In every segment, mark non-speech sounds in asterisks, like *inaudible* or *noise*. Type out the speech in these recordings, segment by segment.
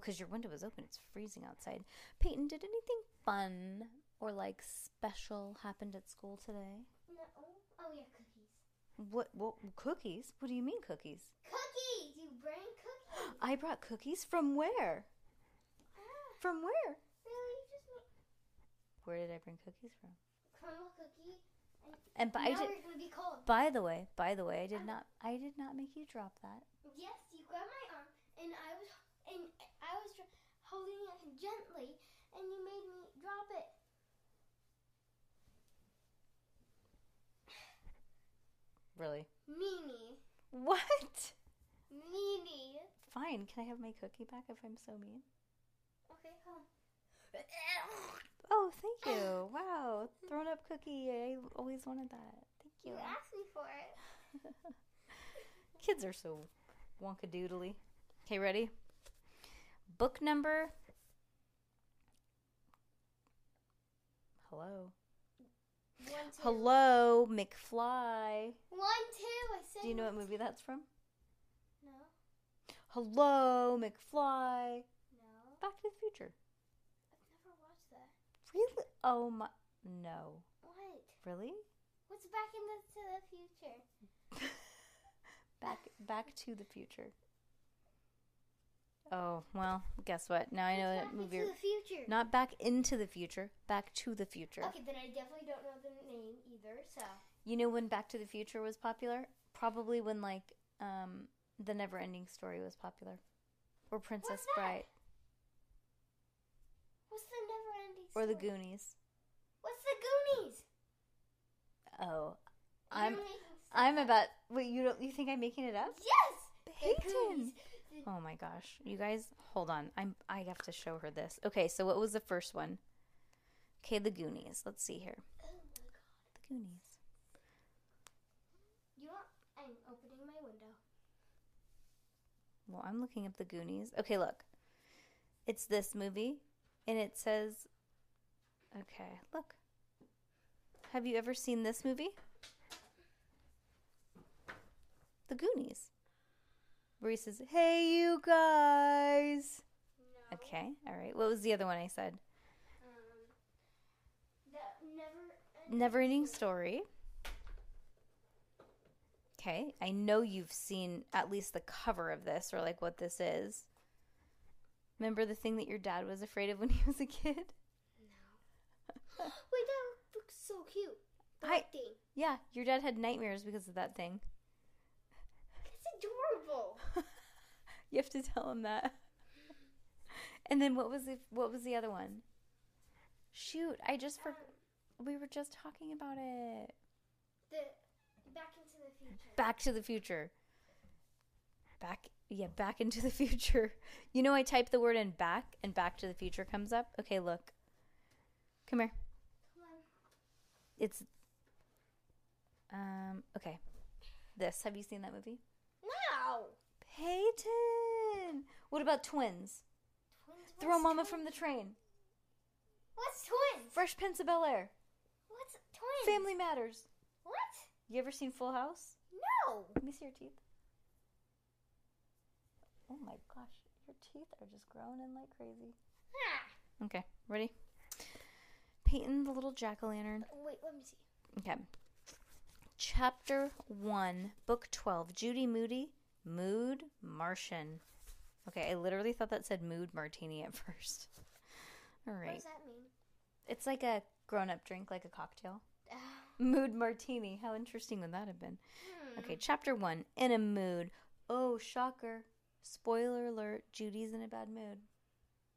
Because your window is open. It's freezing outside. Peyton, did anything fun or like special happened at school today? No. Oh, yeah, cookies. What? What cookies? What do you mean cookies? Cookies! You bring cookies? I brought cookies from where? Ah, From where? really? You just made Where did I bring cookies from? crumble cookie? And I now did. gonna be cold. By the way, by the way, I did not. I did not make you drop that. Yes, you grabbed my arm, and I was, I was holding it gently, and you made me drop it. Really? Mimi, What? Mimi. Fine. Can I have my cookie back if I'm so mean? Okay, come. Oh, thank you. Wow. Thrown up cookie. I always wanted that. Thank You you. asked me for it. *laughs* Kids are so wonkadoodly. Okay, ready? Book number. Hello. One, two. Hello, McFly. One, two. I said. Do you know what movie that's from? No. Hello, McFly. No. Back to the Future. I've never watched that. Really? Oh my. No. What? Really? What's back into the future? *laughs* Back Back to the Future. Oh well, guess what? Now I know what back movie. into the future. Not Back into the Future. Back to the Future. Okay, then I definitely don't know the name either. So You know when Back to the Future was popular? Probably when like um the Never Ending Story was popular, or Princess What's that? Bride, what's the never-ending? or The? Goonies. What's the Goonies? Oh, I'm I'm about. Wait, you don't? You think I'm making it up? Yes. Peyton. Oh my gosh, you guys, hold on. I'm I have to show her this. Okay, so what was the first one? Okay, The Goonies. Let's see here. Oh my god. The Goonies. You know? I'm opening my window. Well, I'm looking up The Goonies. Okay, look. It's this movie, and it says. Okay, look. Have you ever seen this movie? The Goonies. Where he says, Hey, you guys. No. Okay, all right. What was the other one I said? Um. The never. Never ending story. Okay, I know you've seen at least the cover of this or like what this is. Remember the thing that your dad was afraid of when *laughs* he was a kid? No. *gasps* Wait, that looks so cute. The I- thing. Yeah, your dad had nightmares because of that thing. Adorable. *laughs* You have to tell him that. And then what was the what was the other one? Shoot, I just for we were just talking about it. The Back into the Future. Back to the Future. Back, yeah, Back into the *laughs* Future. You know, I type the word in back and Back to the Future comes up. Okay, look. Come here. Come on. It's, um, okay. This. Have you seen that movie? No. Peyton! What about Twins? Twins. Throw Mama twins? from the Train. What's twins? Fresh Prince of Bel Air. What's twins? Family Matters. What? You ever seen Full House? No. Let me see your teeth. Oh my gosh, your teeth are just growing in like crazy. Ah. Okay, ready? Peyton, the little jack o' lantern. Wait, let me see. Okay. Chapter 1, Book 12 Judy Moody, Mood Martian. Okay, I literally thought that said mood martini at *laughs* first. All right. What does that mean? It's like a grown up drink, like a cocktail. Ah. Mood martini. How interesting would that have been? Hmm. Okay, chapter 1 In a Mood. Oh, shocker. Spoiler alert Judy's in a bad mood.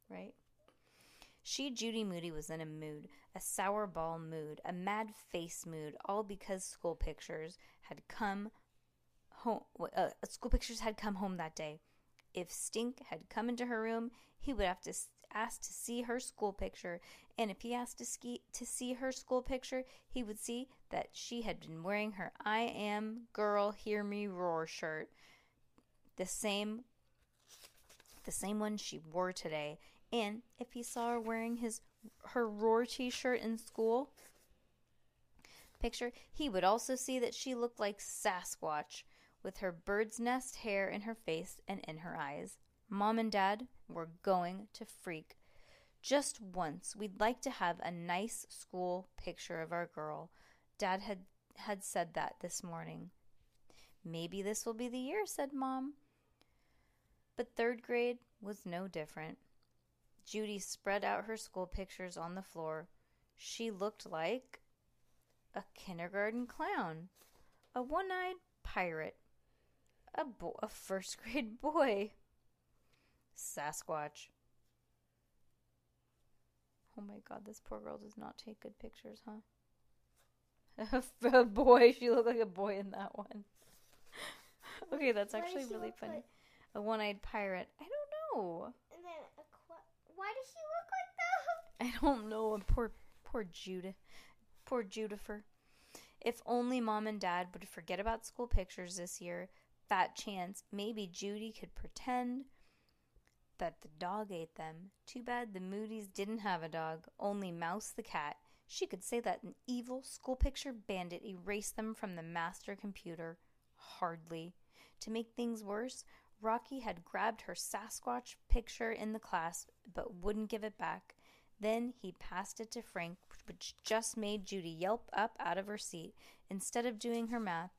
Right? She, Judy Moody, was in a mood, a sour ball mood, a mad face mood, all because school pictures had come home. Uh, school pictures had come home that day. If Stink had come into her room, he would have to ask to see her school picture, and if he asked to ski to see her school picture, he would see that she had been wearing her "I am girl, hear me roar" shirt, the same the same one she wore today. And if he saw her wearing his her roar t-shirt in school picture, he would also see that she looked like Sasquatch with her bird's nest hair in her face and in her eyes. Mom and Dad were going to freak. Just once, we'd like to have a nice school picture of our girl. Dad had had said that this morning. Maybe this will be the year, said Mom. But third grade was no different. Judy spread out her school pictures on the floor. She looked like a kindergarten clown, a one eyed pirate, a, bo- a first *laughs* grade boy, Sasquatch. Oh my god, this poor girl does not take good pictures, huh? *laughs* a boy, she looked like a boy in that one. *laughs* okay, that's actually really funny. Like? A one-eyed pirate. I don't know. And then a qu- why does she look like that? *laughs* I don't know. Poor, poor Judah. Poor Judifer. If only mom and dad would forget about school pictures this year, fat chance maybe Judy could pretend that the dog ate them. Too bad the Moody's didn't have a dog, only Mouse the cat. She could say that an evil school picture bandit erased them from the master computer. Hardly. To make things worse, Rocky had grabbed her Sasquatch picture in the class but wouldn't give it back. Then he passed it to Frank, which just made Judy yelp up out of her seat. Instead of doing her math,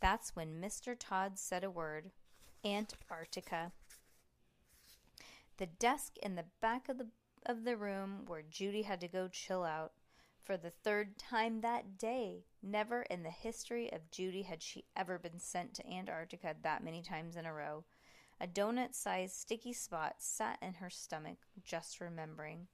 that's when Mr. Todd said a word Antarctica. The desk in the back of the of the room where Judy had to go chill out for the third time that day. Never in the history of Judy had she ever been sent to Antarctica that many times in a row. A donut sized sticky spot sat in her stomach, just remembering.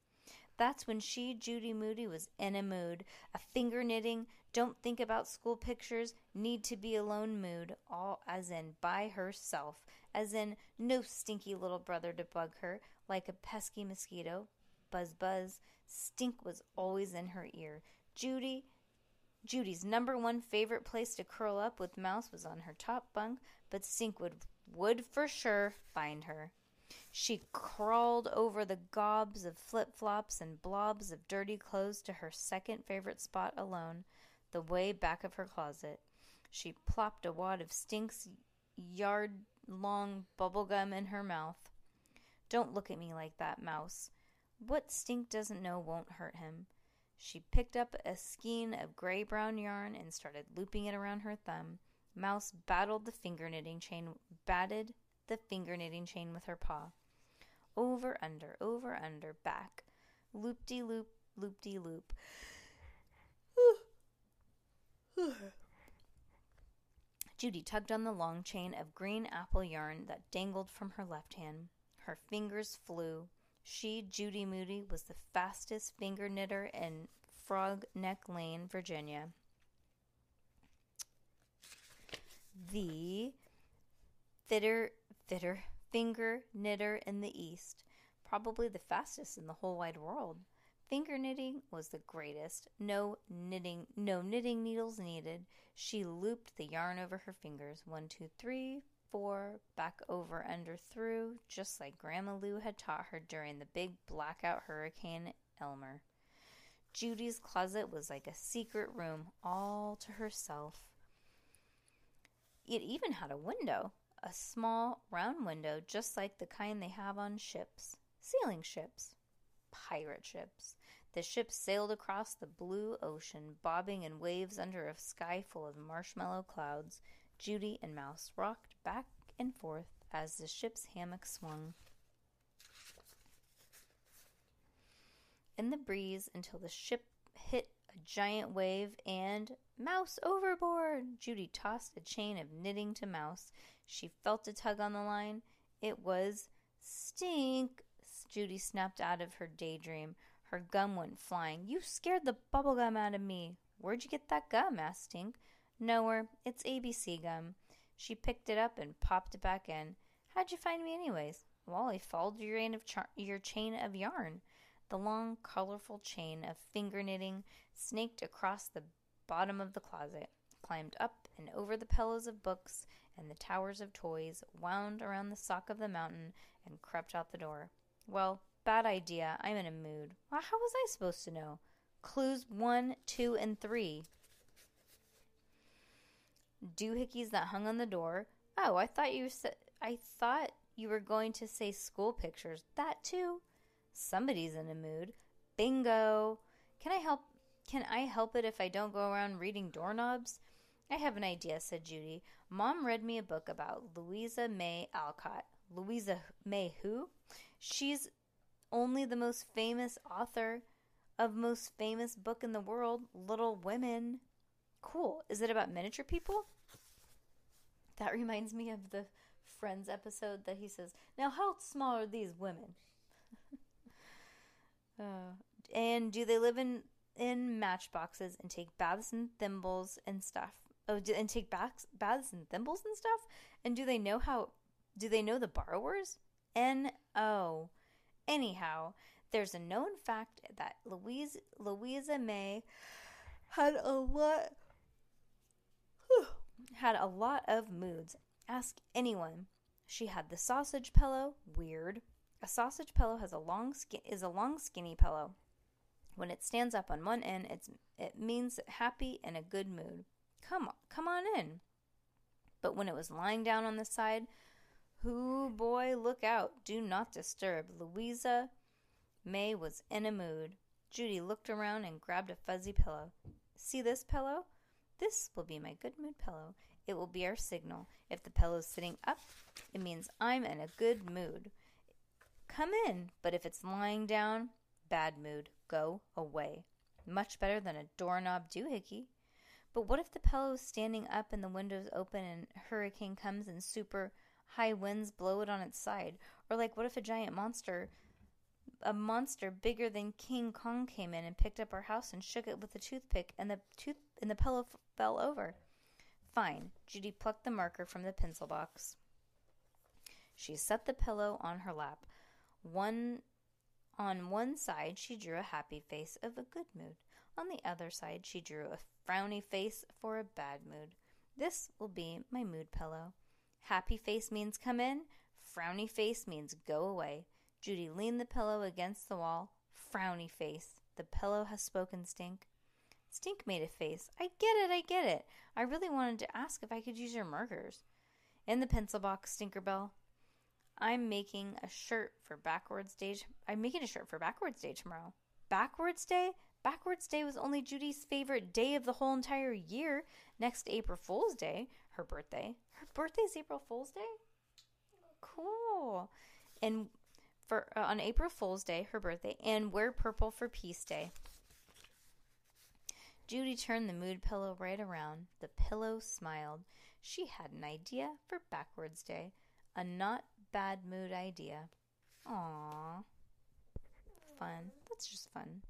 That's when she, Judy Moody, was in a mood. A finger knitting, don't think about school pictures, need to be alone mood, all as in by herself, as in no stinky little brother to bug her, like a pesky mosquito. Buzz, buzz. Stink was always in her ear. Judy, Judy's number one favorite place to curl up with Mouse was on her top bunk, but Stink would would for sure find her. She crawled over the gobs of flip flops and blobs of dirty clothes to her second favorite spot alone, the way back of her closet. She plopped a wad of Stink's yard long bubble gum in her mouth. Don't look at me like that, Mouse. What Stink doesn't know won't hurt him. She picked up a skein of gray brown yarn and started looping it around her thumb. Mouse battled the finger knitting chain, batted the finger knitting chain with her paw. Over, under, over, under, back. Loop de loop, loop de loop. Judy tugged on the long chain of green apple yarn that dangled from her left hand. Her fingers flew. She, Judy Moody, was the fastest finger knitter in Frog Neck Lane, Virginia. The fitter, fitter, finger knitter in the East, probably the fastest in the whole wide world. Finger knitting was the greatest. No knitting, no knitting needles needed. She looped the yarn over her fingers. One, two, three, four, back over, under, through, just like Grandma Lou had taught her during the big blackout hurricane Elmer. Judy's closet was like a secret room all to herself. It even had a window, a small round window just like the kind they have on ships, sailing ships, pirate ships. The ship sailed across the blue ocean, bobbing in waves under a sky full of marshmallow clouds. Judy and Mouse rocked back and forth as the ship's hammock swung. In the breeze until the ship hit a giant wave and Mouse overboard! Judy tossed a chain of knitting to Mouse. She felt a tug on the line. It was Stink! Judy snapped out of her daydream. Her gum went flying. You scared the bubble gum out of me. Where'd you get that gum? asked Stink. Nowhere. It's ABC gum. She picked it up and popped it back in. How'd you find me, anyways? Well, I followed your char- your chain of yarn. The long, colorful chain of finger knitting snaked across the bottom of the closet, climbed up and over the pillows of books and the towers of toys, wound around the sock of the mountain, and crept out the door. Well, bad idea. I'm in a mood. Well, how was I supposed to know? Clues one, two, and three. Doohickeys that hung on the door. Oh, I thought you said. I thought you were going to say school pictures. That too. Somebody's in a mood. Bingo. Can I help? Can I help it if I don't go around reading doorknobs? I have an idea, said Judy. Mom read me a book about Louisa May Alcott. Louisa May who? She's only the most famous author of most famous book in the world, Little Women. Cool. Is it about miniature people? That reminds me of the Friends episode that he says, Now, how small are these women? *laughs* uh, and do they live in, in matchboxes and take baths and thimbles and stuff? Oh, and take baths, baths and thimbles and stuff? And do they know how? Do they know the borrowers? N O. Anyhow, there's a known fact that Louise Louisa May had a lot *sighs* had a lot of moods. Ask anyone. She had the sausage pillow. Weird. A sausage pillow has a long skin is a long skinny pillow. When it stands up on one end, it's it means happy and a good mood. Come come on in. But when it was lying down on the side, who boy, look out! Do not disturb. Louisa May was in a mood. Judy looked around and grabbed a fuzzy pillow. See this pillow? This will be my good mood pillow. It will be our signal. If the pillow's sitting up, it means I'm in a good mood. Come in, but if it's lying down, bad mood. Go away. Much better than a doorknob doohickey. But what if the pillow is standing up and the windows open and a hurricane comes and super high winds blow it on its side? Or like what if a giant monster a monster bigger than King Kong came in and picked up our house and shook it with a toothpick and the tooth and the pillow f- fell over? Fine. Judy plucked the marker from the pencil box. She set the pillow on her lap. One on one side she drew a happy face of a good mood. On the other side she drew a frowny face for a bad mood. This will be my mood pillow. Happy face means come in, frowny face means go away. Judy leaned the pillow against the wall. Frowny face. The pillow has spoken, Stink. Stink made a face. I get it, I get it. I really wanted to ask if I could use your markers. In the pencil box, Stinkerbell. I'm making a shirt for backwards day. I'm making a shirt for backwards day tomorrow. Backwards day? Backwards day was only Judy's favorite day of the whole entire year. Next April Fool's Day, her birthday. Her birthday's April Fool's Day? Cool. And for uh, on April Fool's Day, her birthday, and wear purple for Peace Day. Judy turned the mood pillow right around. The pillow smiled. She had an idea for backwards day. A not bad mood idea. Aww. Fun. That's just fun.